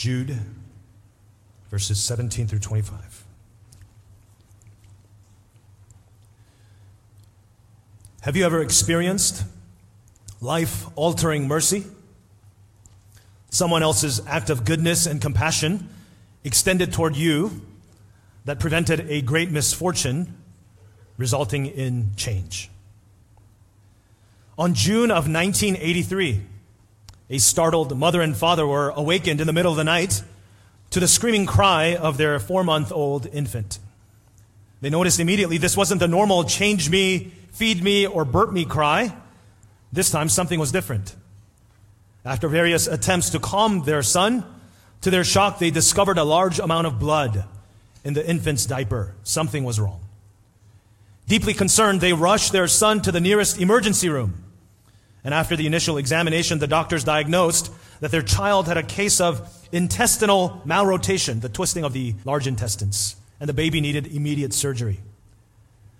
Jude, verses 17 through 25. Have you ever experienced life altering mercy? Someone else's act of goodness and compassion extended toward you that prevented a great misfortune resulting in change. On June of 1983, a startled mother and father were awakened in the middle of the night to the screaming cry of their four month old infant. They noticed immediately this wasn't the normal change me, feed me, or burp me cry. This time something was different. After various attempts to calm their son, to their shock, they discovered a large amount of blood in the infant's diaper. Something was wrong. Deeply concerned, they rushed their son to the nearest emergency room. And after the initial examination, the doctors diagnosed that their child had a case of intestinal malrotation, the twisting of the large intestines, and the baby needed immediate surgery.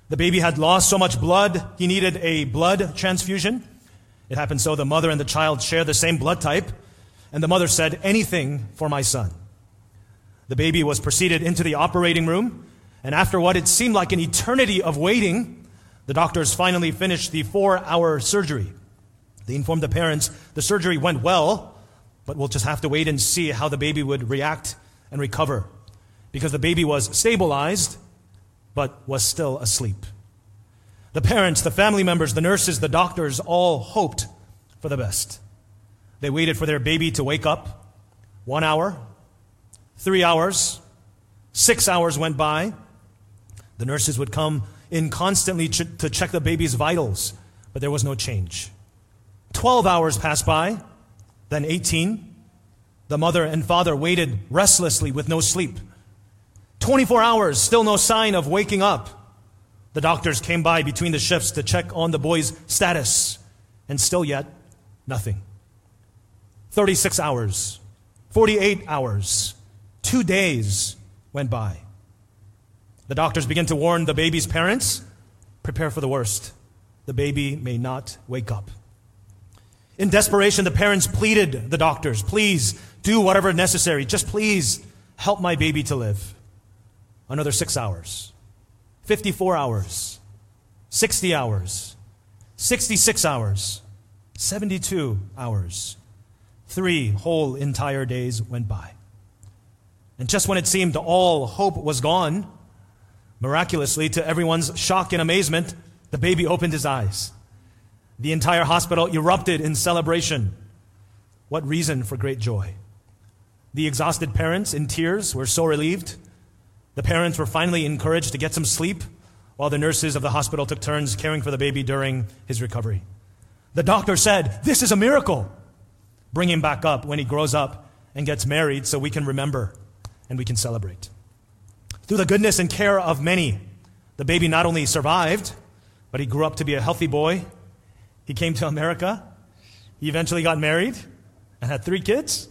The baby had lost so much blood, he needed a blood transfusion. It happened so the mother and the child share the same blood type, and the mother said, Anything for my son. The baby was proceeded into the operating room, and after what it seemed like an eternity of waiting, the doctors finally finished the four hour surgery. They informed the parents the surgery went well, but we'll just have to wait and see how the baby would react and recover. Because the baby was stabilized, but was still asleep. The parents, the family members, the nurses, the doctors all hoped for the best. They waited for their baby to wake up. One hour, three hours, six hours went by. The nurses would come in constantly ch- to check the baby's vitals, but there was no change. 12 hours passed by, then 18. The mother and father waited restlessly with no sleep. 24 hours, still no sign of waking up. The doctors came by between the shifts to check on the boy's status, and still yet, nothing. 36 hours, 48 hours, two days went by. The doctors began to warn the baby's parents prepare for the worst. The baby may not wake up. In desperation, the parents pleaded the doctors, please do whatever necessary. Just please help my baby to live. Another six hours, 54 hours, 60 hours, 66 hours, 72 hours. Three whole entire days went by. And just when it seemed all hope was gone, miraculously, to everyone's shock and amazement, the baby opened his eyes. The entire hospital erupted in celebration. What reason for great joy? The exhausted parents, in tears, were so relieved. The parents were finally encouraged to get some sleep while the nurses of the hospital took turns caring for the baby during his recovery. The doctor said, This is a miracle. Bring him back up when he grows up and gets married so we can remember and we can celebrate. Through the goodness and care of many, the baby not only survived, but he grew up to be a healthy boy he came to America. He eventually got married and had three kids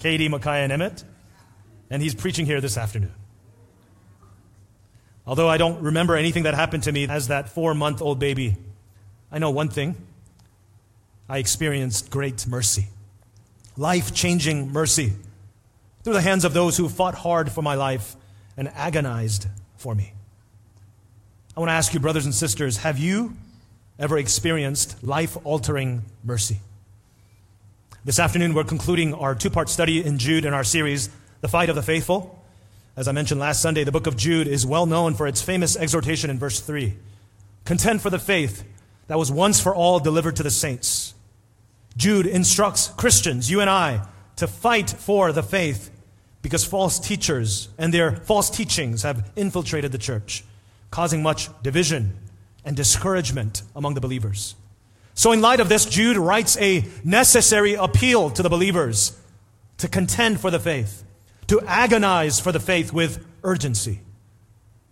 Katie, Micaiah, and Emmett. And he's preaching here this afternoon. Although I don't remember anything that happened to me as that four month old baby, I know one thing I experienced great mercy, life changing mercy through the hands of those who fought hard for my life and agonized for me. I want to ask you, brothers and sisters, have you ever experienced life altering mercy. This afternoon, we're concluding our two part study in Jude in our series, The Fight of the Faithful. As I mentioned last Sunday, the book of Jude is well known for its famous exhortation in verse 3 Contend for the faith that was once for all delivered to the saints. Jude instructs Christians, you and I, to fight for the faith because false teachers and their false teachings have infiltrated the church, causing much division and discouragement among the believers. So, in light of this, Jude writes a necessary appeal to the believers to contend for the faith, to agonize for the faith with urgency.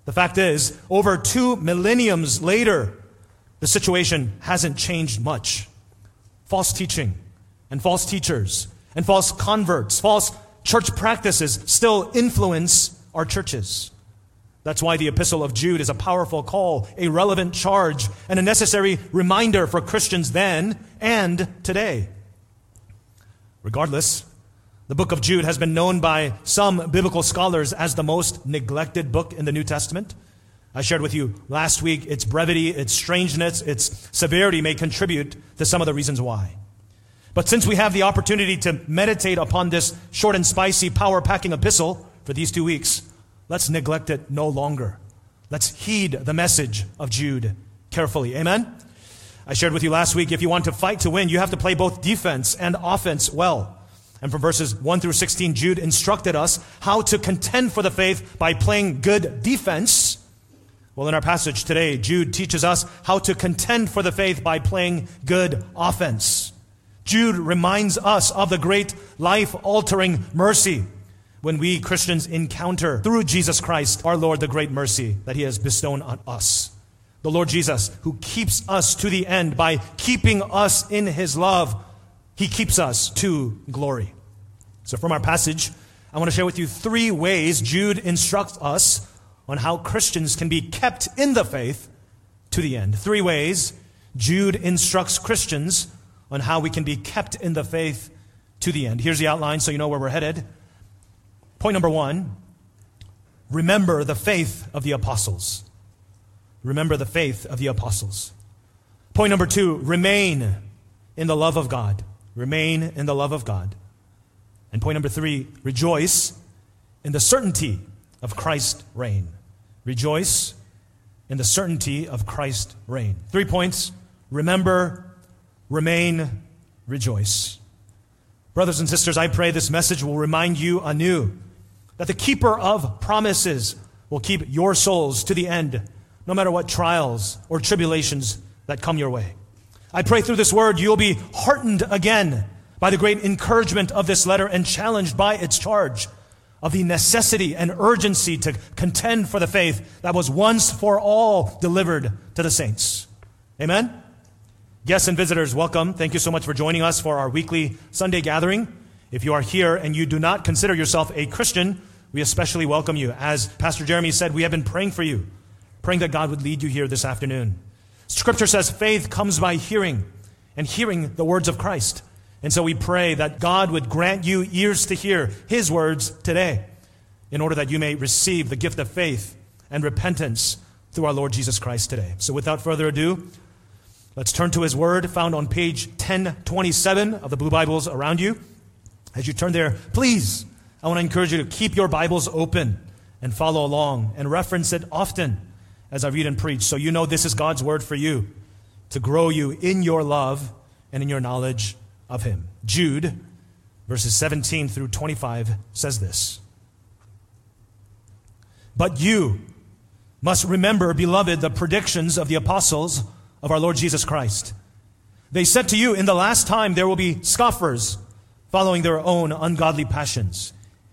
The fact is, over two millenniums later, the situation hasn't changed much. False teaching and false teachers and false converts, false church practices still influence our churches. That's why the epistle of Jude is a powerful call, a relevant charge, and a necessary reminder for Christians then and today. Regardless, The book of Jude has been known by some biblical scholars as the most neglected book in the New Testament. I shared with you last week its brevity, its strangeness, its severity may contribute to some of the reasons why. But since we have the opportunity to meditate upon this short and spicy, power packing epistle for these two weeks, let's neglect it no longer. Let's heed the message of Jude carefully. Amen? I shared with you last week if you want to fight to win, you have to play both defense and offense well. And from verses 1 through 16, Jude instructed us how to contend for the faith by playing good defense. Well, in our passage today, Jude teaches us how to contend for the faith by playing good offense. Jude reminds us of the great life altering mercy when we Christians encounter through Jesus Christ, our Lord, the great mercy that he has bestowed on us. The Lord Jesus, who keeps us to the end by keeping us in his love he keeps us to glory. So, from our passage, I want to share with you three ways Jude instructs us on how Christians can be kept in the faith to the end. Three ways Jude instructs Christians on how we can be kept in the faith to the end. Here's the outline so you know where we're headed. Point number one remember the faith of the apostles. Remember the faith of the apostles. Point number two remain in the love of God. Remain in the love of God. And point number three, rejoice in the certainty of Christ's reign. Rejoice in the certainty of Christ's reign. Three points remember, remain, rejoice. Brothers and sisters, I pray this message will remind you anew that the keeper of promises will keep your souls to the end, no matter what trials or tribulations that come your way. I pray through this word you'll be heartened again by the great encouragement of this letter and challenged by its charge of the necessity and urgency to contend for the faith that was once for all delivered to the saints. Amen? Guests and visitors, welcome. Thank you so much for joining us for our weekly Sunday gathering. If you are here and you do not consider yourself a Christian, we especially welcome you. As Pastor Jeremy said, we have been praying for you, praying that God would lead you here this afternoon. Scripture says faith comes by hearing, and hearing the words of Christ. And so we pray that God would grant you ears to hear His words today, in order that you may receive the gift of faith and repentance through our Lord Jesus Christ today. So without further ado, let's turn to His word found on page 1027 of the Blue Bibles around you. As you turn there, please, I want to encourage you to keep your Bibles open and follow along and reference it often as I read and preach. So you know this is God's word for you to grow you in your love and in your knowledge of Him. Jude, verses 17 through 25, says this But you must remember, beloved, the predictions of the apostles of our Lord Jesus Christ. They said to you, In the last time there will be scoffers following their own ungodly passions.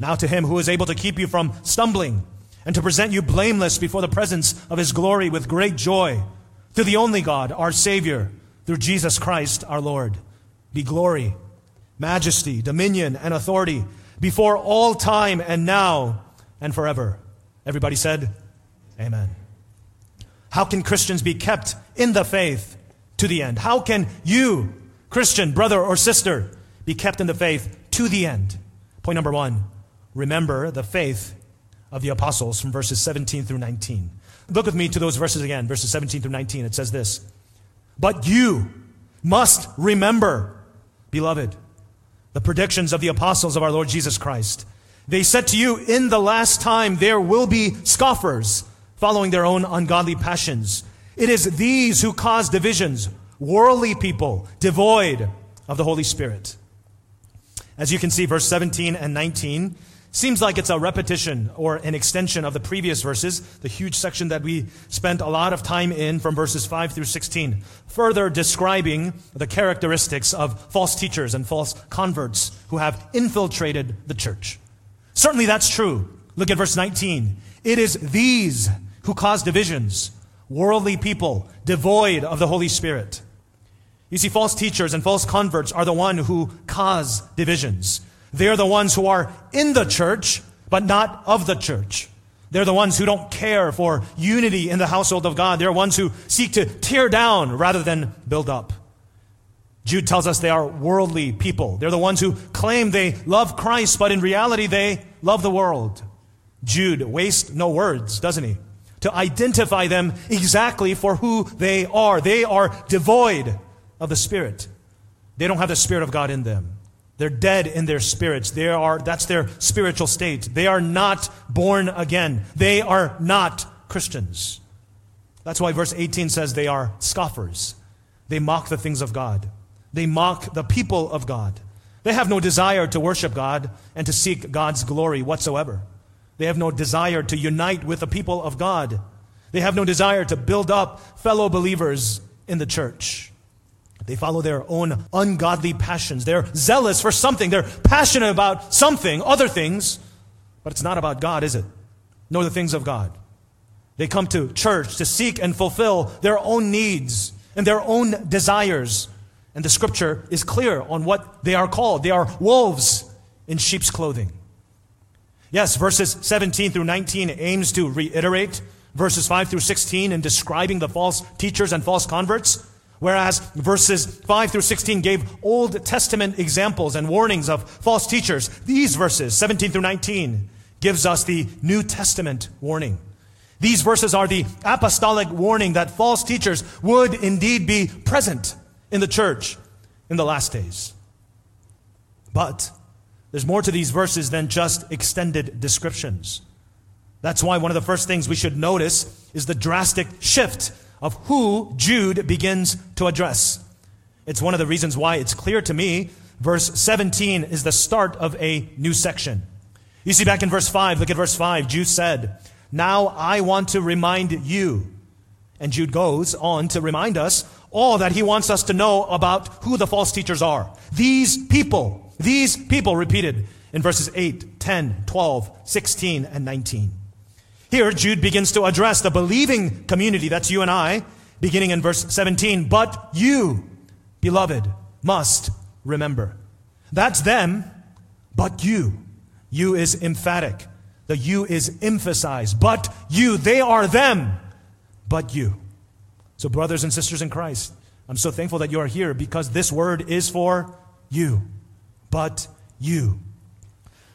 Now to him who is able to keep you from stumbling and to present you blameless before the presence of his glory with great joy. To the only God, our Savior, through Jesus Christ our Lord, be glory, majesty, dominion, and authority before all time and now and forever. Everybody said, Amen. How can Christians be kept in the faith to the end? How can you, Christian, brother or sister, be kept in the faith to the end? Point number one remember the faith of the apostles from verses 17 through 19. Look with me to those verses again, verses 17 through 19. It says this But you must remember, beloved, the predictions of the apostles of our Lord Jesus Christ. They said to you, In the last time there will be scoffers following their own ungodly passions. It is these who cause divisions, worldly people, devoid of the Holy Spirit. As you can see, verse 17 and 19 seems like it's a repetition or an extension of the previous verses, the huge section that we spent a lot of time in from verses 5 through 16, further describing the characteristics of false teachers and false converts who have infiltrated the church. Certainly that's true. Look at verse 19. It is these who cause divisions, worldly people, devoid of the Holy Spirit. You see, false teachers and false converts are the one who cause divisions. They're the ones who are in the church, but not of the church. They're the ones who don't care for unity in the household of God. They're ones who seek to tear down rather than build up. Jude tells us they are worldly people. They're the ones who claim they love Christ, but in reality they love the world. Jude wastes no words, doesn't he? To identify them exactly for who they are. They are devoid of the Spirit. They don't have the Spirit of God in them. They're dead in their spirits. They are, that's their spiritual state. They are not born again. They are not Christians. That's why verse 18 says they are scoffers. They mock the things of God. They mock the people of God. They have no desire to worship God and to seek God's glory whatsoever. They have no desire to unite with the people of God. They have no desire to build up fellow believers in the church. They follow their own ungodly passions. They're zealous for something. They're passionate about something, other things, but it's not about God, is it? Nor the things of God. They come to church to seek and fulfill their own needs and their own desires. And the scripture is clear on what they are called. They are wolves in sheep's clothing. Yes, verses 17 through 19 aims to reiterate verses 5 through 16 in describing the false teachers and false converts. Whereas verses 5 through 16 gave Old Testament examples and warnings of false teachers, these verses, 17 through 19, gives us the New Testament warning. These verses are the apostolic warning that false teachers would indeed be present in the church in the last days. But there's more to these verses than just extended descriptions. That's why one of the first things we should notice is the drastic shift of who Jude begins to address. It's one of the reasons why it's clear to me verse 17 is the start of a new section. You see, back in verse 5, look at verse 5. Jude said, Now I want to remind you. And Jude goes on to remind us all that he wants us to know about who the false teachers are. These people, these people repeated in verses 8, 10, 12, 16, and 19. Here, Jude begins to address the believing community, that's you and I, beginning in verse 17. But you, beloved, must remember. That's them, but you. You is emphatic. The you is emphasized. But you, they are them, but you. So, brothers and sisters in Christ, I'm so thankful that you are here because this word is for you. But you.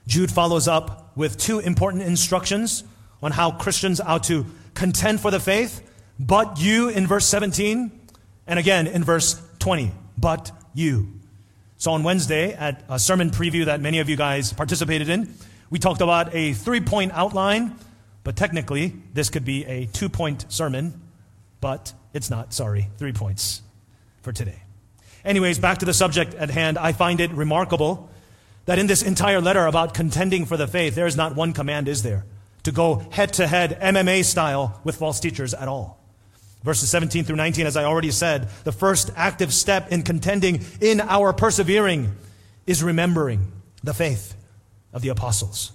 Jude follows up with two important instructions on how Christians ought to contend for the faith, but you in verse 17, and again in verse 20, but you. So on Wednesday, at a sermon preview that many of you guys participated in, we talked about a three point outline, but technically, this could be a two point sermon, but it's not, sorry, three points for today. Anyways, back to the subject at hand. I find it remarkable that in this entire letter about contending for the faith, there is not one command, is there? To go head to head MMA style with false teachers at all. Verses 17 through 19, as I already said, the first active step in contending in our persevering is remembering the faith of the apostles.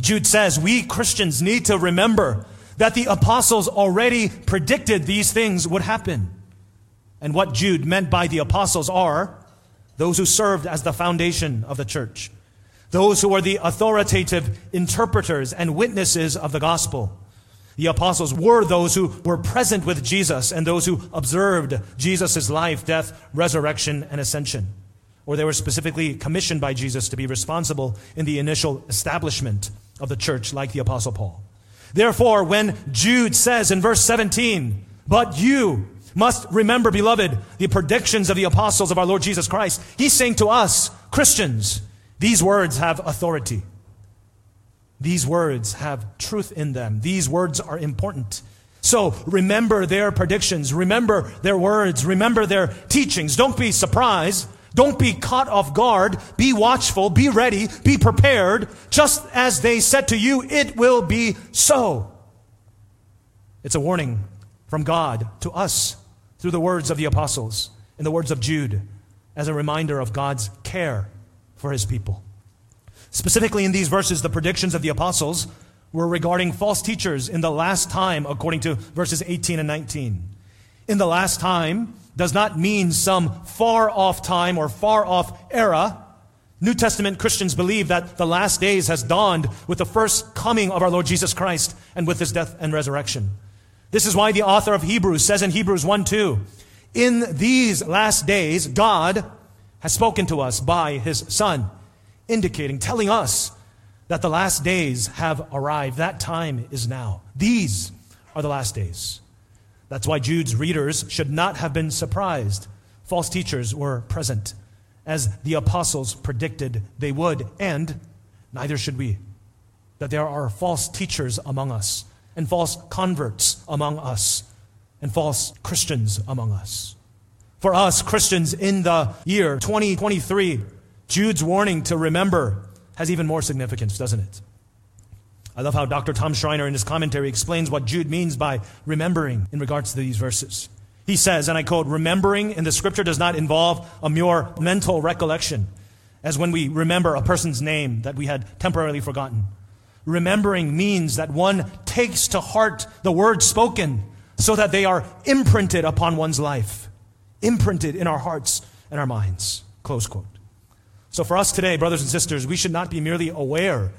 Jude says we Christians need to remember that the apostles already predicted these things would happen. And what Jude meant by the apostles are those who served as the foundation of the church those who are the authoritative interpreters and witnesses of the gospel. The apostles were those who were present with Jesus and those who observed Jesus' life, death, resurrection, and ascension. Or they were specifically commissioned by Jesus to be responsible in the initial establishment of the church, like the apostle Paul. Therefore, when Jude says in verse 17, but you must remember, beloved, the predictions of the apostles of our Lord Jesus Christ, he's saying to us, Christians, these words have authority. These words have truth in them. These words are important. So remember their predictions. Remember their words. Remember their teachings. Don't be surprised. Don't be caught off guard. Be watchful. Be ready. Be prepared. Just as they said to you, it will be so. It's a warning from God to us through the words of the apostles and the words of Jude as a reminder of God's care for his people. Specifically, in these verses, the predictions of the apostles were regarding false teachers in the last time, according to verses 18 and 19. In the last time does not mean some far off time or far off era. New Testament Christians believe that the last days has dawned with the first coming of our Lord Jesus Christ and with his death and resurrection. This is why the author of Hebrews says in Hebrews 1 2, in these last days, God has spoken to us by his Son, indicating, telling us that the last days have arrived. That time is now. These are the last days. That's why Jude's readers should not have been surprised. False teachers were present, as the apostles predicted they would, and neither should we. That there are false teachers among us, and false converts among us, and false Christians among us. For us, Christians, in the year 2023, Jude's warning to remember has even more significance, doesn't it? I love how Dr. Tom Schreiner in his commentary explains what Jude means by remembering in regards to these verses. He says, and I quote, remembering in the scripture does not involve a mere mental recollection, as when we remember a person's name that we had temporarily forgotten. Remembering means that one takes to heart the words spoken so that they are imprinted upon one's life, imprinted in our hearts and our minds. Close quote. So for us today, brothers and sisters, we should not be merely aware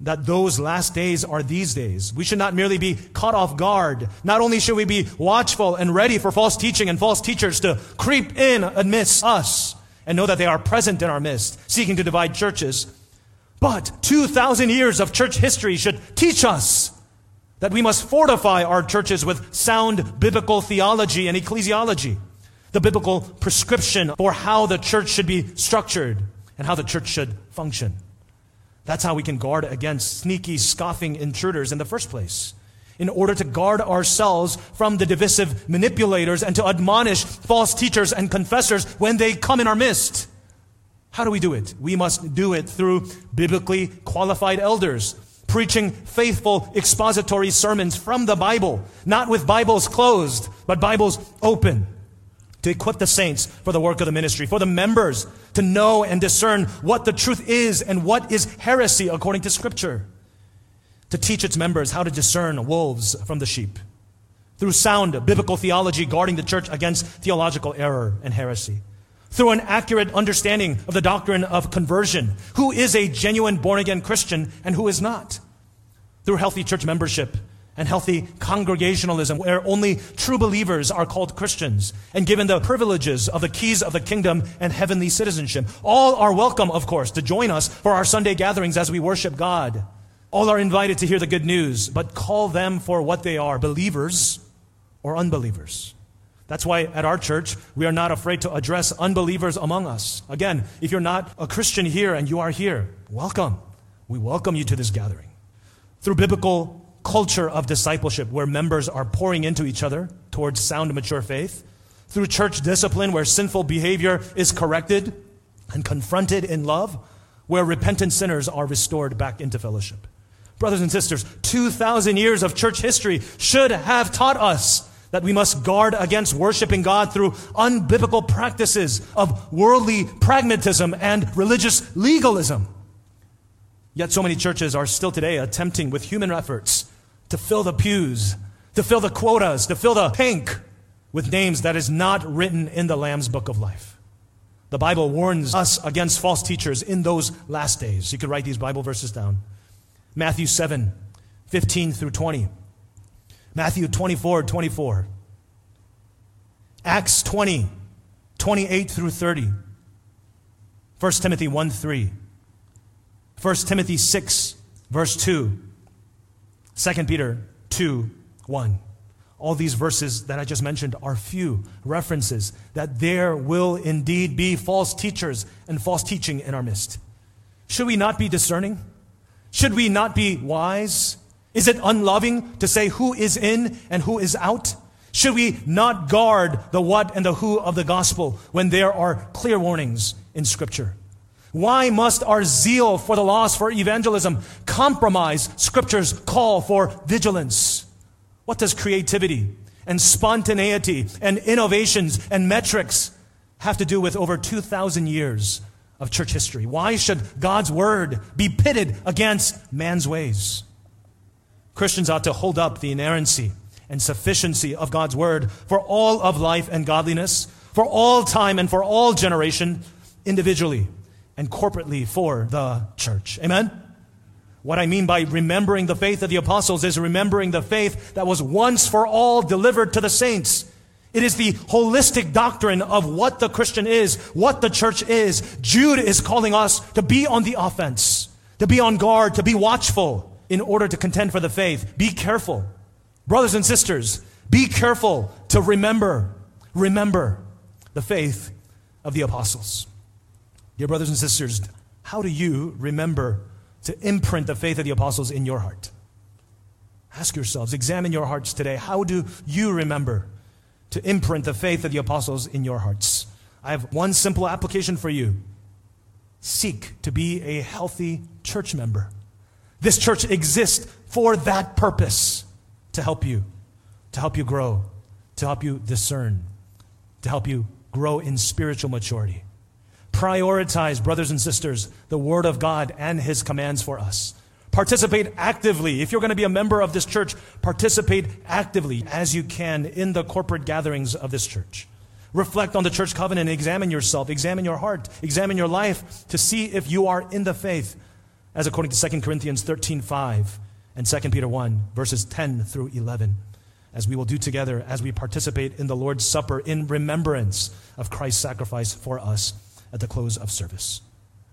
that those last days are these days. We should not merely be caught off guard. Not only should we be watchful and ready for false teaching and false teachers to creep in amidst us and know that they are present in our midst, seeking to divide churches, but 2,000 years of church history should teach us that we must fortify our churches with sound biblical theology and ecclesiology, the biblical prescription for how the church should be structured and how the church should function. That's how we can guard against sneaky, scoffing intruders in the first place. In order to guard ourselves from the divisive manipulators and to admonish false teachers and confessors when they come in our midst. How do we do it? We must do it through biblically qualified elders, preaching faithful expository sermons from the Bible, not with Bibles closed, but Bibles open to equip the saints for the work of the ministry, for the members to know and discern what the truth is and what is heresy according to Scripture, to teach its members how to discern wolves from the sheep, through sound biblical theology guarding the church against theological error and heresy, through an accurate understanding of the doctrine of conversion, who is a genuine born again Christian and who is not, through healthy church membership and healthy congregationalism where only true believers are called Christians and given the privileges of the keys of the kingdom and heavenly citizenship. All are welcome, of course, to join us for our Sunday gatherings as we worship God. All are invited to hear the good news, but call them for what they are, believers or unbelievers. That's why at our church, we are not afraid to address unbelievers among us. Again, if you're not a Christian here and you are here, welcome. We welcome you to this gathering. Through biblical culture of discipleship where members are pouring into each other towards sound, mature faith, through church discipline where sinful behavior is corrected and confronted in love, where repentant sinners are restored back into fellowship. Brothers and sisters, 2,000 years of church history should have taught us that we must guard against worshiping God through unbiblical practices of worldly pragmatism and religious legalism. Yet so many churches are still today attempting with human efforts to fill the pews, to fill the quotas, to fill the pink with names that is not written in the Lamb's book of life. The Bible warns us against false teachers in those last days. You could write these Bible verses down. Matthew 7, 15 through 20. Matthew 24, 24. Acts 20, 28 through 30. 1 Timothy 1, 3. 1 Timothy 6, verse 2. 2 Peter 2 1. All these verses that I just mentioned are few references that there will indeed be false teachers and false teaching in our midst. Should we not be discerning? Should we not be wise? Is it unloving to say who is in and who is out? Should we not guard the what and the who of the gospel when there are clear warnings in Scripture? Why must our zeal for the lost, for evangelism, compromise Scripture's call for vigilance? What does creativity and spontaneity and innovations and metrics have to do with over 2,000 years of church history? Why should God's word be pitted against man's ways? Christians ought to hold up the inerrancy and sufficiency of God's word for all of life and godliness, for all time and for all generation, individually and corporately for the church. Amen? What I mean by remembering the faith of the apostles is remembering the faith that was once for all delivered to the saints. It is the holistic doctrine of what the Christian is, what the church is. Jude is calling us to be on the offense, to be on guard, to be watchful in order to contend for the faith. Be careful. Brothers and sisters, be careful to remember, remember the faith of the apostles. Dear brothers and sisters, how do you remember to imprint the faith of the apostles in your heart? Ask yourselves, examine your hearts today. How do you remember to imprint the faith of the apostles in your hearts? I have one simple application for you. Seek to be a healthy church member. This church exists for that purpose to help you, to help you grow, to help you discern, to help you grow in spiritual maturity. Prioritize, brothers and sisters, the Word of God and His commands for us. Participate actively. If you're going to be a member of this church, participate actively as you can in the corporate gatherings of this church. Reflect on the church covenant, examine yourself, examine your heart, examine your life to see if you are in the faith, as according to 2 Corinthians 13 5 and 2 Peter 1, verses 10 through 11, as we will do together as we participate in the Lord's Supper in remembrance of Christ's sacrifice for us at the close of service.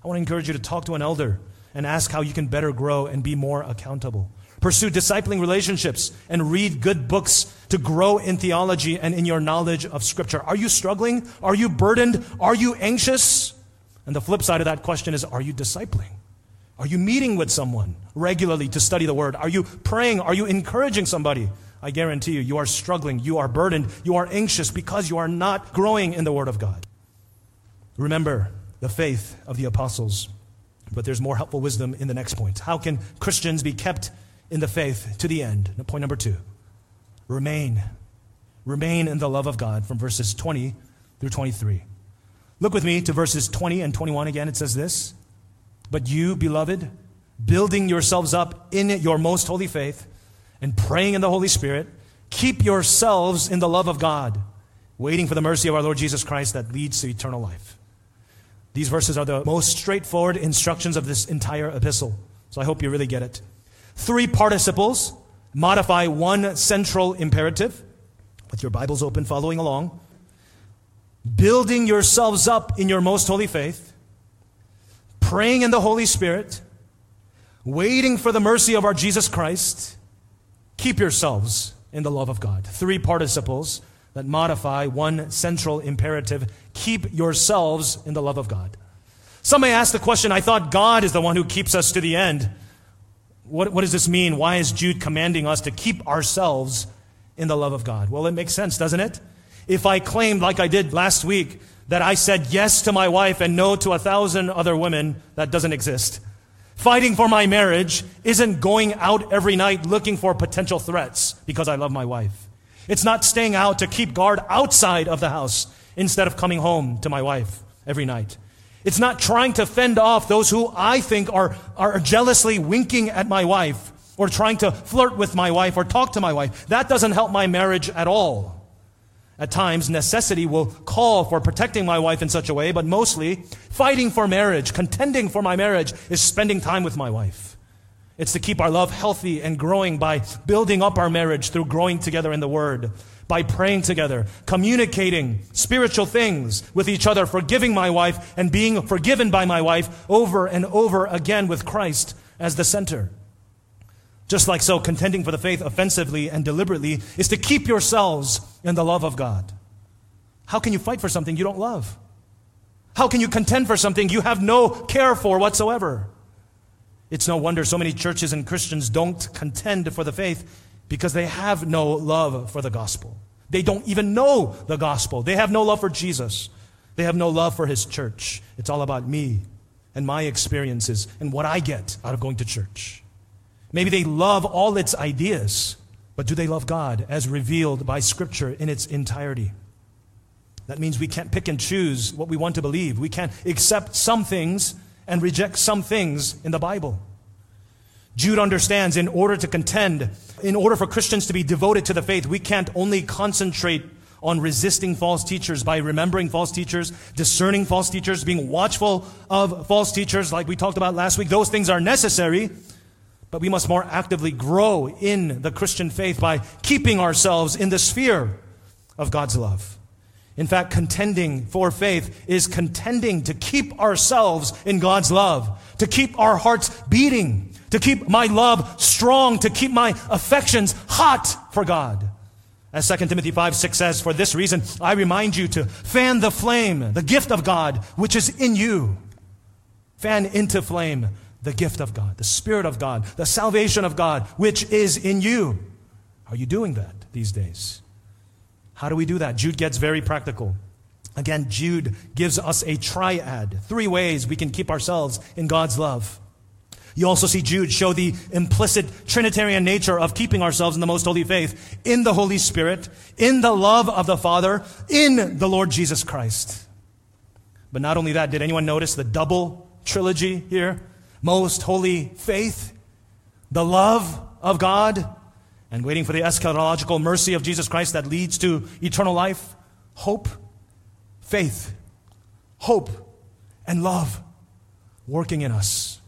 I want to encourage you to talk to an elder and ask how you can better grow and be more accountable. Pursue discipling relationships and read good books to grow in theology and in your knowledge of Scripture. Are you struggling? Are you burdened? Are you anxious? And the flip side of that question is are you discipling? Are you meeting with someone regularly to study the Word? Are you praying? Are you encouraging somebody? I guarantee you, you are struggling, you are burdened, you are anxious because you are not growing in the Word of God. Remember the faith of the apostles. But there's more helpful wisdom in the next point. How can Christians be kept in the faith to the end? Point number two remain. Remain in the love of God from verses 20 through 23. Look with me to verses 20 and 21 again. It says this But you, beloved, building yourselves up in your most holy faith and praying in the Holy Spirit, keep yourselves in the love of God, waiting for the mercy of our Lord Jesus Christ that leads to eternal life. These verses are the most straightforward instructions of this entire epistle. So I hope you really get it. Three participles modify one central imperative. With your Bibles open, following along. Building yourselves up in your most holy faith, praying in the Holy Spirit, waiting for the mercy of our Jesus Christ. Keep yourselves in the love of God. Three participles that modify one central imperative keep yourselves in the love of God. Some may ask the question I thought God is the one who keeps us to the end. What, what does this mean? Why is Jude commanding us to keep ourselves in the love of God? Well, it makes sense, doesn't it? If I claimed, like I did last week, that I said yes to my wife and no to a thousand other women, that doesn't exist. Fighting for my marriage isn't going out every night looking for potential threats because I love my wife. It's not staying out to keep guard outside of the house instead of coming home to my wife every night. It's not trying to fend off those who I think are, are jealously winking at my wife or trying to flirt with my wife or talk to my wife. That doesn't help my marriage at all. At times, necessity will call for protecting my wife in such a way, but mostly, fighting for marriage, contending for my marriage, is spending time with my wife. It's to keep our love healthy and growing by building up our marriage through growing together in the Word, by praying together, communicating spiritual things with each other, forgiving my wife and being forgiven by my wife over and over again with Christ as the center. Just like so, contending for the faith offensively and deliberately is to keep yourselves in the love of God. How can you fight for something you don't love? How can you contend for something you have no care for whatsoever? It's no wonder so many churches and Christians don't contend for the faith because they have no love for the gospel. They don't even know the gospel. They have no love for Jesus. They have no love for his church. It's all about me and my experiences and what I get out of going to church. Maybe they love all its ideas, but do they love God as revealed by Scripture in its entirety? That means we can't pick and choose what we want to believe. We can't accept some things and reject some things in the Bible. Jude understands in order to contend, in order for Christians to be devoted to the faith, we can't only concentrate on resisting false teachers by remembering false teachers, discerning false teachers, being watchful of false teachers, like we talked about last week. Those things are necessary, but we must more actively grow in the Christian faith by keeping ourselves in the sphere of God's love. In fact, contending for faith is contending to keep ourselves in God's love, to keep our hearts beating, to keep my love strong, to keep my affections hot for God. As 2 Timothy 5 6 says, For this reason, I remind you to fan the flame, the gift of God, which is in you. Fan into flame the gift of God, the Spirit of God, the salvation of God, which is in you. Are you doing that these days? How do we do that? Jude gets very practical. Again, Jude gives us a triad, three ways we can keep ourselves in God's love. You also see Jude show the implicit Trinitarian nature of keeping ourselves in the most holy faith in the Holy Spirit, in the love of the Father, in the Lord Jesus Christ. But not only that, did anyone notice the double trilogy here? Most holy faith, the love of God, and waiting for the eschatological mercy of Jesus Christ that leads to eternal life, hope, faith, hope, and love working in us.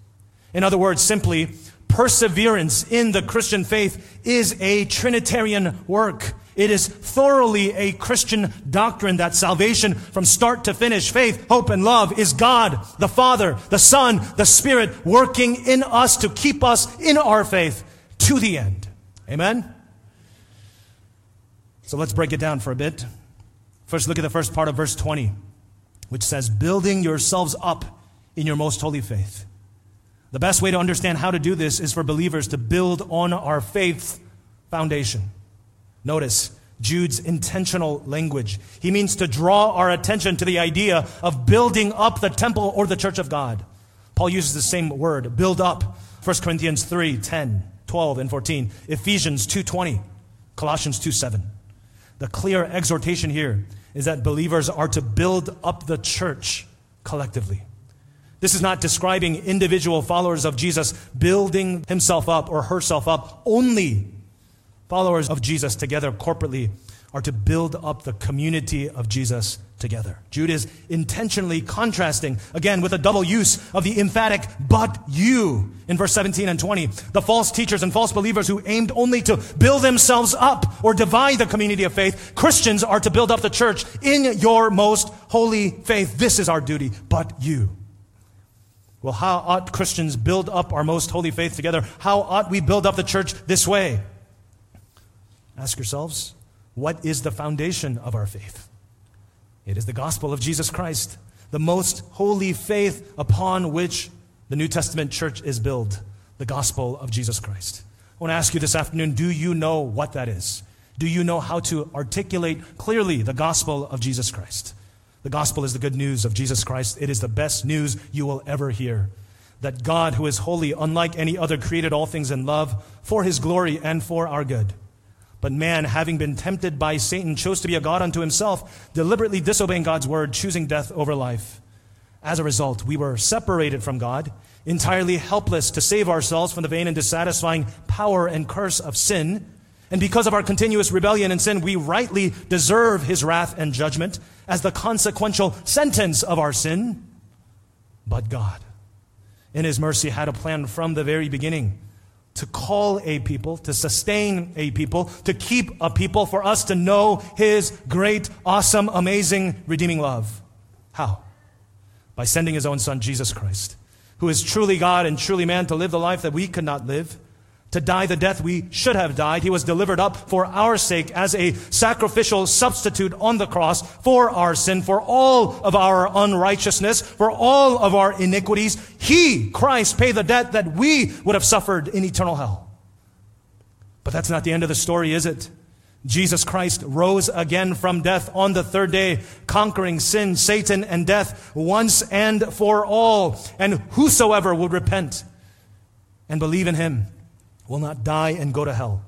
In other words, simply, perseverance in the Christian faith is a Trinitarian work. It is thoroughly a Christian doctrine that salvation from start to finish, faith, hope, and love is God, the Father, the Son, the Spirit working in us to keep us in our faith to the end. Amen? So let's break it down for a bit. First, look at the first part of verse 20, which says, Building yourselves up in your most holy faith. The best way to understand how to do this is for believers to build on our faith foundation. Notice Jude's intentional language. He means to draw our attention to the idea of building up the temple or the church of God. Paul uses the same word, build up. 1 Corinthians 3 10. 12 and 14, Ephesians 2:20, Colossians 2:7. The clear exhortation here is that believers are to build up the church collectively. This is not describing individual followers of Jesus building himself up or herself up. Only followers of Jesus together corporately are to build up the community of Jesus together. Jude is intentionally contrasting, again, with a double use of the emphatic, but you, in verse 17 and 20. The false teachers and false believers who aimed only to build themselves up or divide the community of faith. Christians are to build up the church in your most holy faith. This is our duty, but you. Well, how ought Christians build up our most holy faith together? How ought we build up the church this way? Ask yourselves, what is the foundation of our faith? It is the gospel of Jesus Christ, the most holy faith upon which the New Testament church is built, the gospel of Jesus Christ. I want to ask you this afternoon do you know what that is? Do you know how to articulate clearly the gospel of Jesus Christ? The gospel is the good news of Jesus Christ. It is the best news you will ever hear. That God, who is holy, unlike any other, created all things in love for his glory and for our good. But man, having been tempted by Satan, chose to be a God unto himself, deliberately disobeying God's word, choosing death over life. As a result, we were separated from God, entirely helpless to save ourselves from the vain and dissatisfying power and curse of sin. And because of our continuous rebellion and sin, we rightly deserve his wrath and judgment as the consequential sentence of our sin. But God, in his mercy, had a plan from the very beginning to call a people, to sustain a people, to keep a people, for us to know His great, awesome, amazing, redeeming love. How? By sending His own Son, Jesus Christ, who is truly God and truly man, to live the life that we could not live to die the death we should have died. He was delivered up for our sake as a sacrificial substitute on the cross for our sin, for all of our unrighteousness, for all of our iniquities. He, Christ, paid the debt that we would have suffered in eternal hell. But that's not the end of the story, is it? Jesus Christ rose again from death on the third day, conquering sin, Satan, and death once and for all. And whosoever would repent and believe in him will not die and go to hell,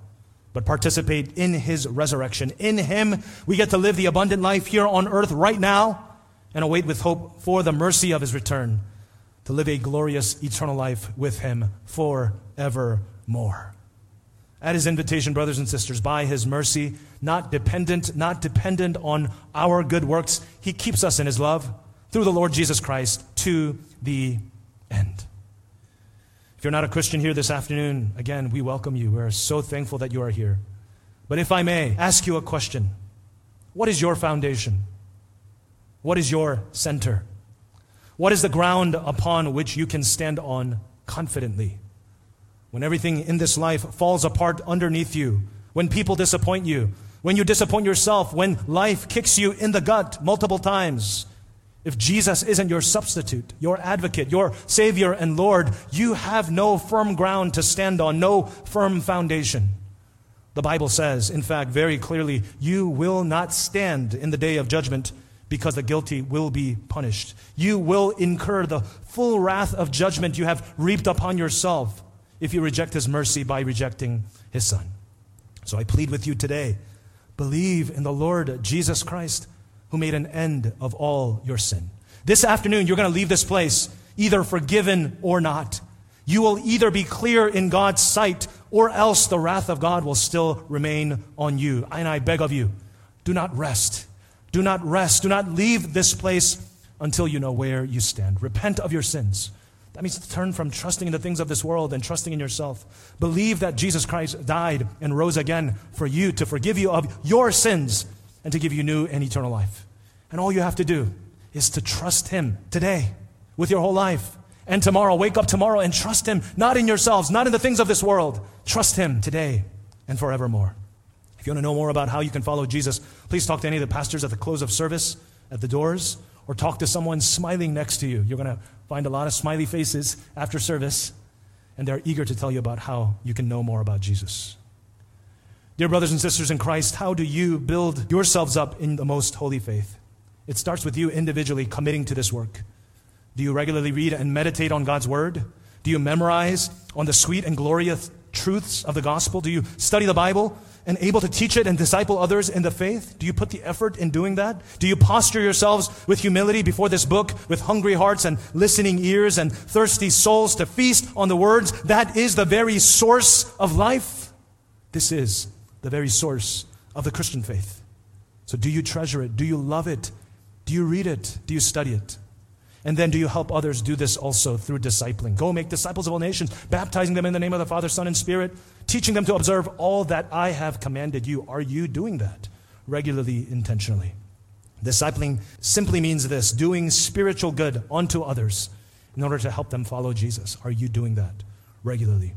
but participate in his resurrection. In him, we get to live the abundant life here on earth right now and await with hope for the mercy of his return to live a glorious eternal life with him forevermore. At his invitation, brothers and sisters, by his mercy, not dependent, not dependent on our good works, he keeps us in his love through the Lord Jesus Christ to the end. If you're not a Christian here this afternoon, again, we welcome you. We're so thankful that you are here. But if I may ask you a question, what is your foundation? What is your center? What is the ground upon which you can stand on confidently? When everything in this life falls apart underneath you, when people disappoint you, when you disappoint yourself, when life kicks you in the gut multiple times, if Jesus isn't your substitute, your advocate, your Savior and Lord, you have no firm ground to stand on, no firm foundation. The Bible says, in fact, very clearly, you will not stand in the day of judgment because the guilty will be punished. You will incur the full wrath of judgment you have reaped upon yourself if you reject His mercy by rejecting His Son. So I plead with you today believe in the Lord Jesus Christ who made an end of all your sin. This afternoon, you're going to leave this place either forgiven or not. You will either be clear in God's sight or else the wrath of God will still remain on you. And I beg of you, do not rest. Do not rest. Do not leave this place until you know where you stand. Repent of your sins. That means to turn from trusting in the things of this world and trusting in yourself. Believe that Jesus Christ died and rose again for you to forgive you of your sins and to give you new and eternal life. And all you have to do is to trust Him today with your whole life. And tomorrow, wake up tomorrow and trust Him, not in yourselves, not in the things of this world. Trust Him today and forevermore. If you want to know more about how you can follow Jesus, please talk to any of the pastors at the close of service, at the doors, or talk to someone smiling next to you. You're going to find a lot of smiley faces after service, and they're eager to tell you about how you can know more about Jesus. Dear brothers and sisters in Christ, how do you build yourselves up in the most holy faith? It starts with you individually committing to this work. Do you regularly read and meditate on God's Word? Do you memorize on the sweet and glorious truths of the gospel? Do you study the Bible and able to teach it and disciple others in the faith? Do you put the effort in doing that? Do you posture yourselves with humility before this book with hungry hearts and listening ears and thirsty souls to feast on the words that is the very source of life? This is the very source of the Christian faith. So, do you treasure it? Do you love it? Do you read it? Do you study it? And then do you help others do this also through discipling? Go make disciples of all nations, baptizing them in the name of the Father, Son, and Spirit, teaching them to observe all that I have commanded you. Are you doing that regularly, intentionally? Discipling simply means this doing spiritual good unto others in order to help them follow Jesus. Are you doing that regularly?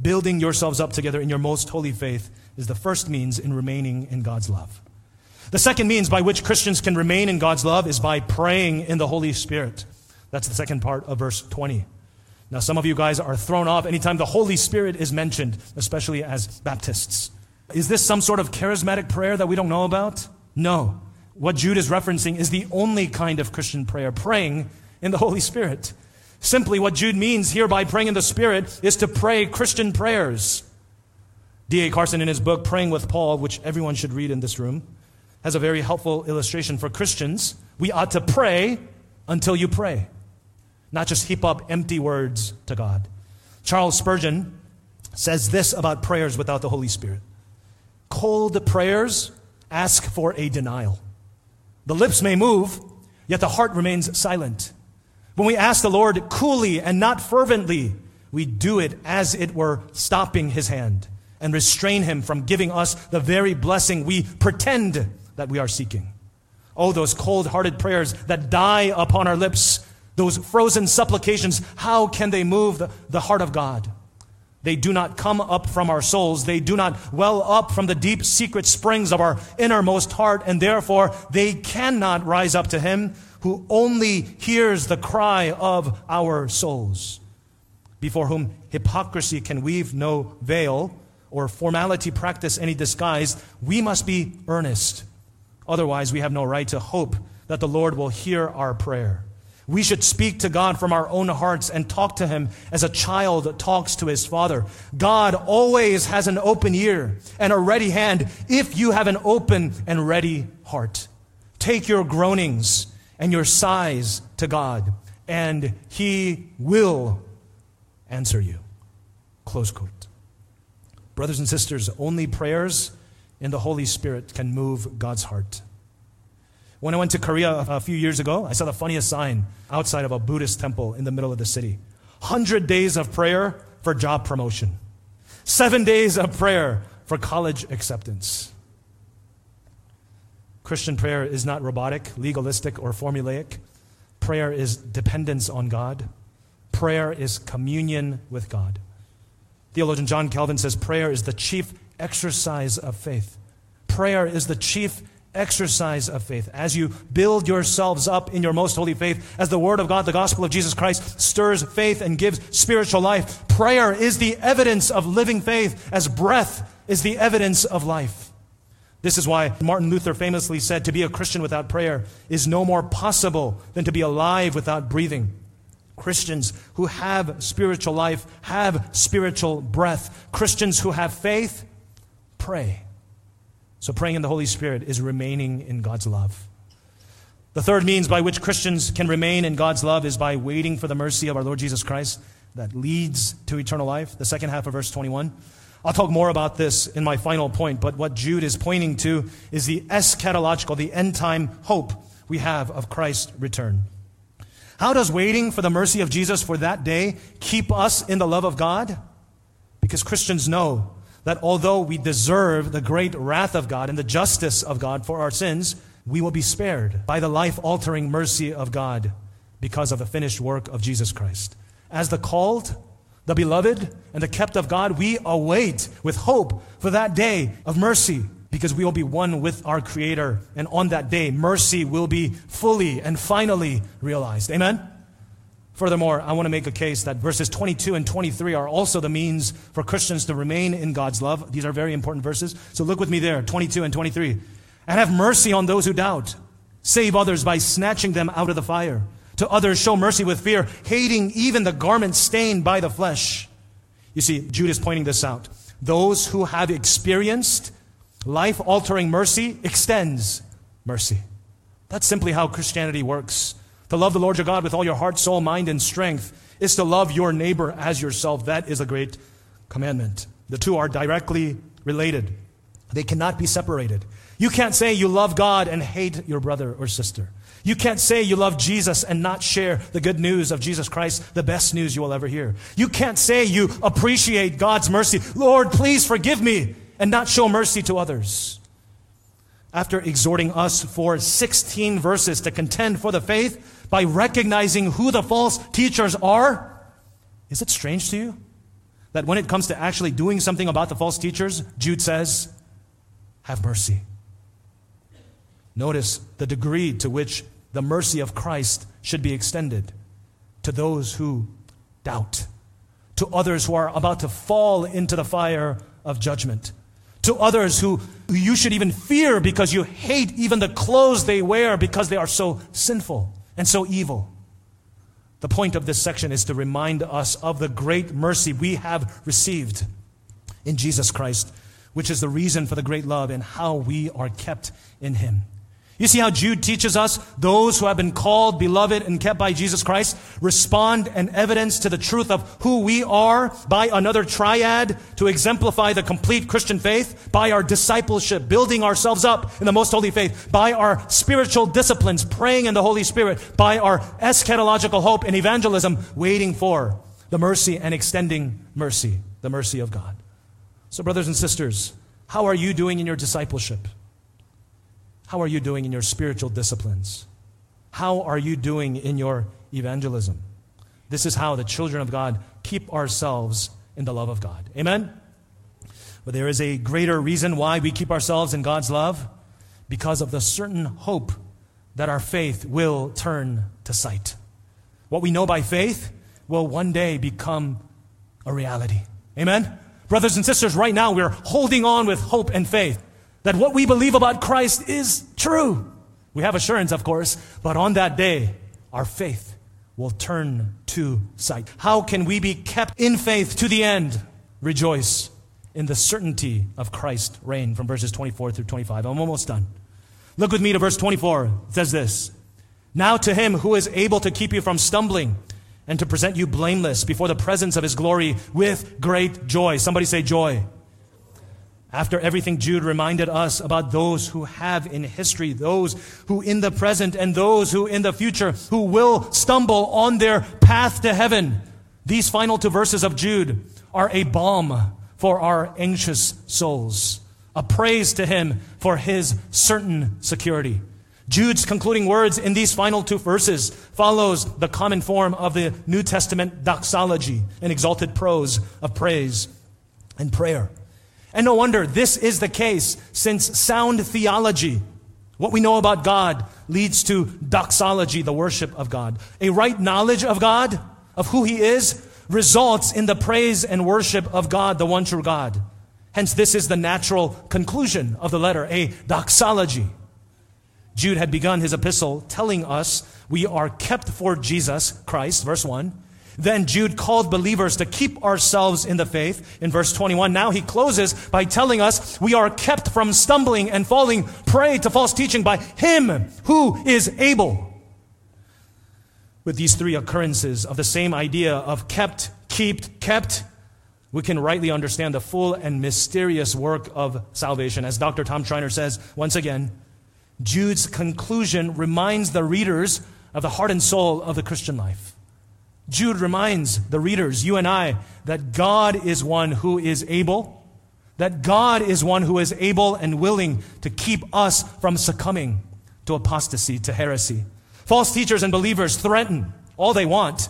Building yourselves up together in your most holy faith is the first means in remaining in God's love. The second means by which Christians can remain in God's love is by praying in the Holy Spirit. That's the second part of verse 20. Now, some of you guys are thrown off anytime the Holy Spirit is mentioned, especially as Baptists. Is this some sort of charismatic prayer that we don't know about? No. What Jude is referencing is the only kind of Christian prayer, praying in the Holy Spirit. Simply, what Jude means here by praying in the Spirit is to pray Christian prayers. D.A. Carson, in his book, Praying with Paul, which everyone should read in this room, has a very helpful illustration for Christians. We ought to pray until you pray, not just heap up empty words to God. Charles Spurgeon says this about prayers without the Holy Spirit cold prayers ask for a denial. The lips may move, yet the heart remains silent. When we ask the Lord coolly and not fervently, we do it as it were stopping his hand and restrain him from giving us the very blessing we pretend that we are seeking. Oh, those cold hearted prayers that die upon our lips, those frozen supplications, how can they move the, the heart of God? They do not come up from our souls. They do not well up from the deep secret springs of our innermost heart, and therefore they cannot rise up to Him who only hears the cry of our souls, before whom hypocrisy can weave no veil, or formality practice any disguise. We must be earnest. Otherwise, we have no right to hope that the Lord will hear our prayer. We should speak to God from our own hearts and talk to Him as a child talks to his father. God always has an open ear and a ready hand if you have an open and ready heart. Take your groanings and your sighs to God, and He will answer you. Close quote. Brothers and sisters, only prayers in the Holy Spirit can move God's heart. When I went to Korea a few years ago, I saw the funniest sign outside of a Buddhist temple in the middle of the city 100 days of prayer for job promotion, seven days of prayer for college acceptance. Christian prayer is not robotic, legalistic, or formulaic. Prayer is dependence on God. Prayer is communion with God. Theologian John Calvin says prayer is the chief exercise of faith. Prayer is the chief exercise of faith, as you build yourselves up in your most holy faith, as the Word of God, the gospel of Jesus Christ, stirs faith and gives spiritual life, prayer is the evidence of living faith, as breath is the evidence of life. This is why Martin Luther famously said to be a Christian without prayer is no more possible than to be alive without breathing. Christians who have spiritual life have spiritual breath. Christians who have faith pray. So praying in the Holy Spirit is remaining in God's love. The third means by which Christians can remain in God's love is by waiting for the mercy of our Lord Jesus Christ that leads to eternal life. The second half of verse 21. I'll talk more about this in my final point, but what Jude is pointing to is the eschatological, the end time hope we have of Christ's return. How does waiting for the mercy of Jesus for that day keep us in the love of God? Because Christians know that although we deserve the great wrath of God and the justice of God for our sins, we will be spared by the life altering mercy of God because of the finished work of Jesus Christ. As the called, the beloved, and the kept of God, we await with hope for that day of mercy because we will be one with our Creator. And on that day, mercy will be fully and finally realized. Amen? Furthermore, I want to make a case that verses 22 and 23 are also the means for Christians to remain in God's love. These are very important verses. So look with me there, 22 and 23. And have mercy on those who doubt. Save others by snatching them out of the fire. To others, show mercy with fear, hating even the garment stained by the flesh. You see, Jude is pointing this out. Those who have experienced life altering mercy extends mercy. That's simply how Christianity works. To love the Lord your God with all your heart, soul, mind, and strength is to love your neighbor as yourself. That is a great commandment. The two are directly related, they cannot be separated. You can't say you love God and hate your brother or sister. You can't say you love Jesus and not share the good news of Jesus Christ, the best news you will ever hear. You can't say you appreciate God's mercy. Lord, please forgive me and not show mercy to others after exhorting us for 16 verses to contend for the faith by recognizing who the false teachers are, is it strange to you that when it comes to actually doing something about the false teachers, Jude says, have mercy? Notice the degree to which the mercy of Christ should be extended to those who doubt, to others who are about to fall into the fire of judgment to others who you should even fear because you hate even the clothes they wear because they are so sinful and so evil. The point of this section is to remind us of the great mercy we have received in Jesus Christ, which is the reason for the great love and how we are kept in Him. You see how Jude teaches us those who have been called, beloved, and kept by Jesus Christ respond and evidence to the truth of who we are by another triad to exemplify the complete Christian faith, by our discipleship, building ourselves up in the most holy faith, by our spiritual disciplines, praying in the Holy Spirit, by our eschatological hope and evangelism, waiting for the mercy and extending mercy, the mercy of God. So, brothers and sisters, how are you doing in your discipleship? How are you doing in your spiritual disciplines? How are you doing in your evangelism? This is how the children of God keep ourselves in the love of God. Amen? But there is a greater reason why we keep ourselves in God's love because of the certain hope that our faith will turn to sight. What we know by faith will one day become a reality. Amen? Brothers and sisters, right now we're holding on with hope and faith that what we believe about Christ is true. We have assurance, of course, but on that day, our faith will turn to sight. How can we be kept in faith to the end? Rejoice in the certainty of Christ's reign from verses 24 through 25. I'm almost done. Look with me to verse 24. It says this Now to him who is able to keep you from stumbling and to present you blameless before the presence of his glory with great joy. Somebody say joy. After everything Jude reminded us about those who have in history, those who in the present and those who in the future who will stumble on their path to heaven. These final two verses of Jude are a balm for our anxious souls, a praise to him for his certain security. Jude's concluding words in these final two verses follows the common form of the New Testament doxology, an exalted prose of praise and prayer. And no wonder this is the case since sound theology, what we know about God, leads to doxology, the worship of God. A right knowledge of God, of who He is, results in the praise and worship of God, the one true God. Hence, this is the natural conclusion of the letter, a doxology. Jude had begun his epistle telling us we are kept for Jesus Christ, verse 1. Then Jude called believers to keep ourselves in the faith in verse 21. Now he closes by telling us we are kept from stumbling and falling prey to false teaching by him who is able. With these three occurrences of the same idea of kept, kept, kept, we can rightly understand the full and mysterious work of salvation. As Dr. Tom Schreiner says, once again, Jude's conclusion reminds the readers of the heart and soul of the Christian life. Jude reminds the readers, you and I, that God is one who is able, that God is one who is able and willing to keep us from succumbing to apostasy, to heresy. False teachers and believers threaten all they want,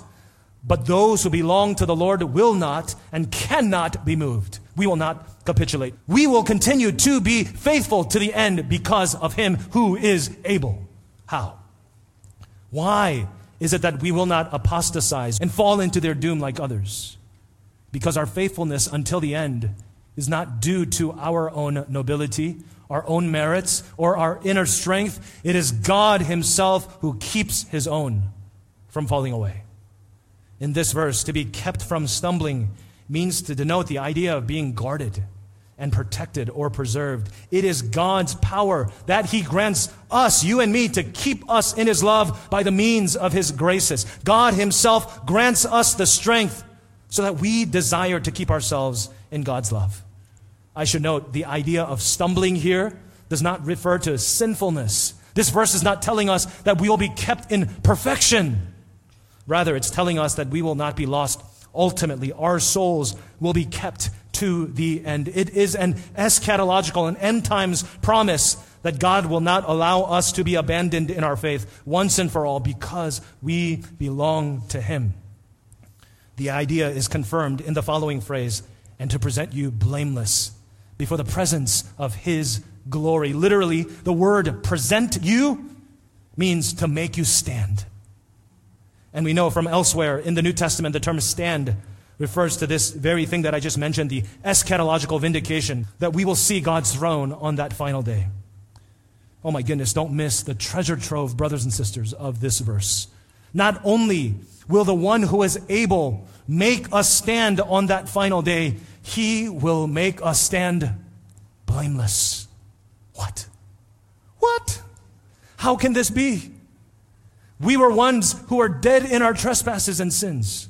but those who belong to the Lord will not and cannot be moved. We will not capitulate. We will continue to be faithful to the end because of Him who is able. How? Why is it that we will not apostatize and fall into their doom like others? Because our faithfulness until the end is not due to our own nobility, our own merits, or our inner strength. It is God Himself who keeps His own from falling away. In this verse, to be kept from stumbling means to denote the idea of being guarded and protected or preserved. It is God's power that He grants us, you and me, to keep us in His love by the means of His graces. God Himself grants us the strength so that we desire to keep ourselves in God's love. I should note the idea of stumbling here does not refer to sinfulness. This verse is not telling us that we will be kept in perfection. Rather, it's telling us that we will not be lost ultimately. Our souls will be kept to the end. It is an eschatological, an end times promise that God will not allow us to be abandoned in our faith once and for all because we belong to Him. The idea is confirmed in the following phrase and to present you blameless before the presence of His glory. Literally, the word present you means to make you stand. And we know from elsewhere in the New Testament the term stand refers to this very thing that I just mentioned, the eschatological vindication, that we will see God's throne on that final day. Oh my goodness, don't miss the treasure trove, brothers and sisters, of this verse. Not only will the one who is able make us stand on that final day, he will make us stand blameless. What? What? How can this be? We were ones who were dead in our trespasses and sins.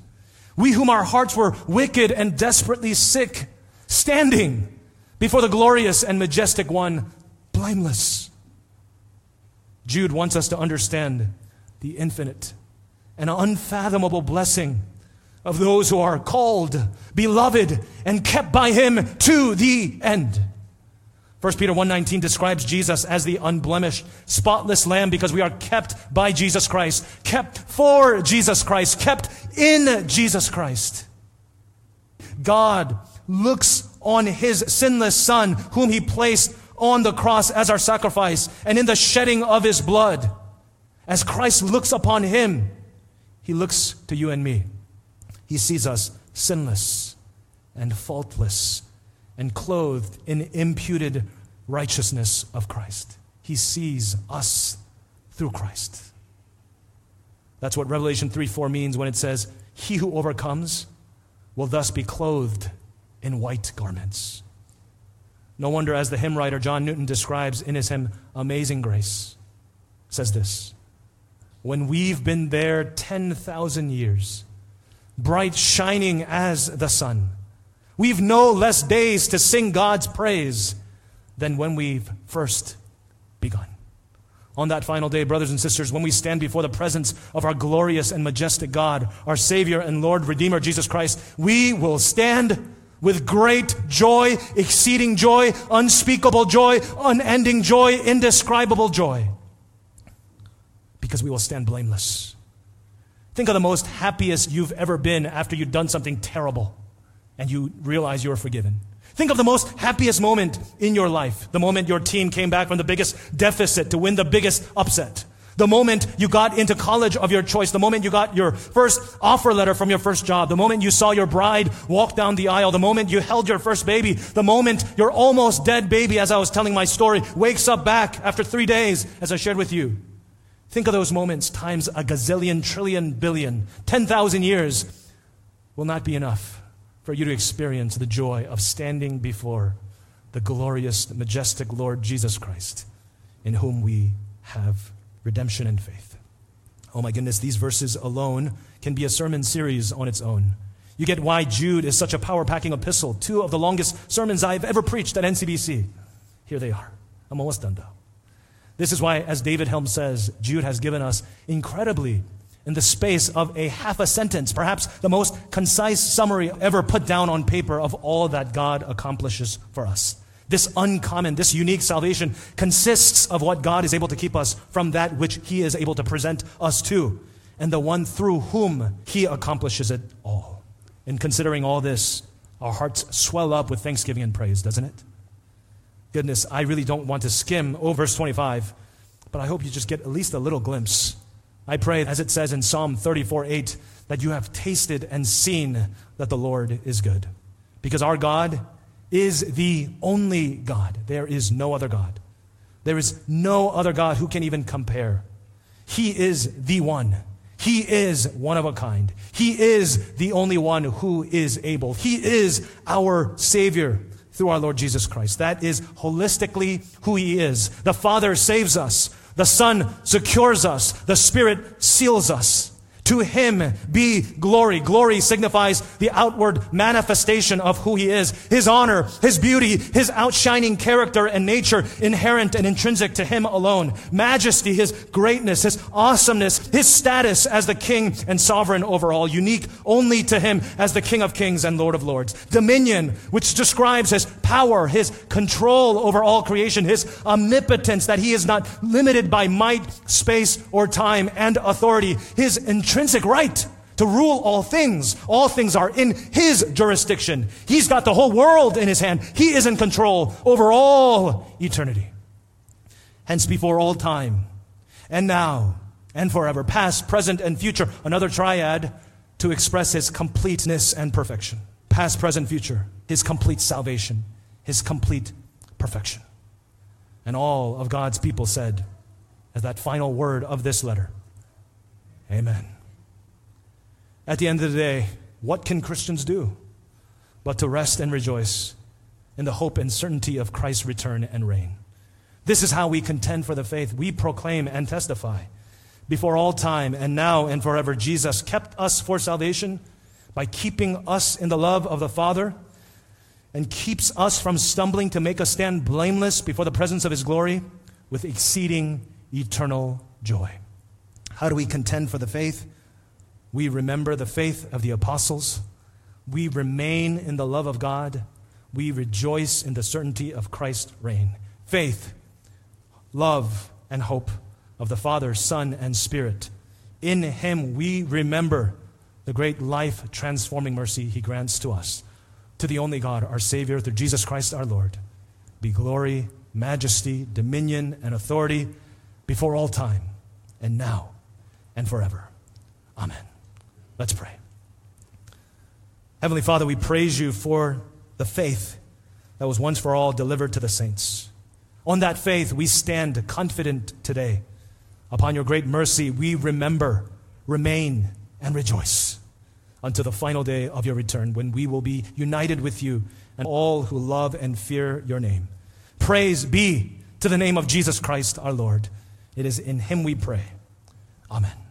We whom our hearts were wicked and desperately sick, standing before the glorious and majestic one, blameless. Jude wants us to understand the infinite and unfathomable blessing of those who are called, beloved, and kept by him to the end. 1 Peter 1:19 describes Jesus as the unblemished, spotless lamb because we are kept by Jesus Christ, kept for Jesus Christ, kept in Jesus Christ. God looks on his sinless son whom he placed on the cross as our sacrifice and in the shedding of his blood. As Christ looks upon him, he looks to you and me. He sees us sinless and faultless and clothed in imputed righteousness of Christ. He sees us through Christ. That's what Revelation 3 4 means when it says, He who overcomes will thus be clothed in white garments. No wonder, as the hymn writer John Newton describes in his hymn, Amazing Grace, says this When we've been there 10,000 years, bright shining as the sun, we've no less days to sing God's praise than when we've first begun. On that final day, brothers and sisters, when we stand before the presence of our glorious and majestic God, our Savior and Lord Redeemer Jesus Christ, we will stand with great joy, exceeding joy, unspeakable joy, unending joy, indescribable joy. Because we will stand blameless. Think of the most happiest you've ever been after you've done something terrible and you realize you're forgiven. Think of the most happiest moment in your life. The moment your team came back from the biggest deficit to win the biggest upset. The moment you got into college of your choice, the moment you got your first offer letter from your first job, the moment you saw your bride walk down the aisle, the moment you held your first baby, the moment your almost dead baby, as I was telling my story, wakes up back after three days, as I shared with you. Think of those moments times a gazillion, trillion, billion, 10,000 years will not be enough for you to experience the joy of standing before the glorious, majestic Lord Jesus Christ, in whom we have redemption and faith. Oh my goodness, these verses alone can be a sermon series on its own. You get why Jude is such a power packing epistle, two of the longest sermons I've ever preached at NCBC. Here they are. I'm almost done though. This is why, as David Helm says, Jude has given us incredibly, in the space of a half a sentence, perhaps the most concise summary ever put down on paper of all that God accomplishes for us. This uncommon, this unique salvation consists of what God is able to keep us from that which He is able to present us to, and the one through whom He accomplishes it all. In considering all this, our hearts swell up with thanksgiving and praise, doesn't it? Goodness, I really don't want to skim over verse 25, but I hope you just get at least a little glimpse. I pray, as it says in Psalm 34 8, that you have tasted and seen that the Lord is good. Because our God is the only God. There is no other God. There is no other God who can even compare. He is the one. He is one of a kind. He is the only one who is able. He is our Savior through our Lord Jesus Christ. That is holistically who He is. The Father saves us. The Son secures us. The Spirit seals us. To him be glory. Glory signifies the outward manifestation of who he is. His honor, his beauty, his outshining character and nature inherent and intrinsic to him alone. Majesty, his greatness, his awesomeness, his status as the king and sovereign over all, unique only to him as the king of kings and lord of lords. Dominion, which describes his power, his control over all creation, his omnipotence, that he is not limited by might, space, or time and authority. His intrinsic right to rule all things. All things are in his jurisdiction. He's got the whole world in his hand. He is in control over all eternity. Hence, before all time, and now, and forever, past, present, and future, another triad to express his completeness and perfection. Past, present, future, his complete salvation, his complete perfection. And all of God's people said, as that final word of this letter, Amen. At the end of the day, what can Christians do but to rest and rejoice in the hope and certainty of Christ's return and reign? This is how we contend for the faith. We proclaim and testify before all time and now and forever. Jesus kept us for salvation by keeping us in the love of the Father and keeps us from stumbling to make us stand blameless before the presence of His glory with exceeding eternal joy. How do we contend for the faith? We remember the faith of the apostles. We remain in the love of God. We rejoice in the certainty of Christ's reign. Faith, love, and hope of the Father, Son, and Spirit. In Him we remember the great life transforming mercy He grants to us. To the only God, our Savior, through Jesus Christ our Lord, be glory, majesty, dominion, and authority before all time, and now, and forever. Amen. Let's pray. Heavenly Father, we praise you for the faith that was once for all delivered to the saints. On that faith, we stand confident today. Upon your great mercy, we remember, remain, and rejoice until the final day of your return when we will be united with you and all who love and fear your name. Praise be to the name of Jesus Christ our Lord. It is in him we pray. Amen.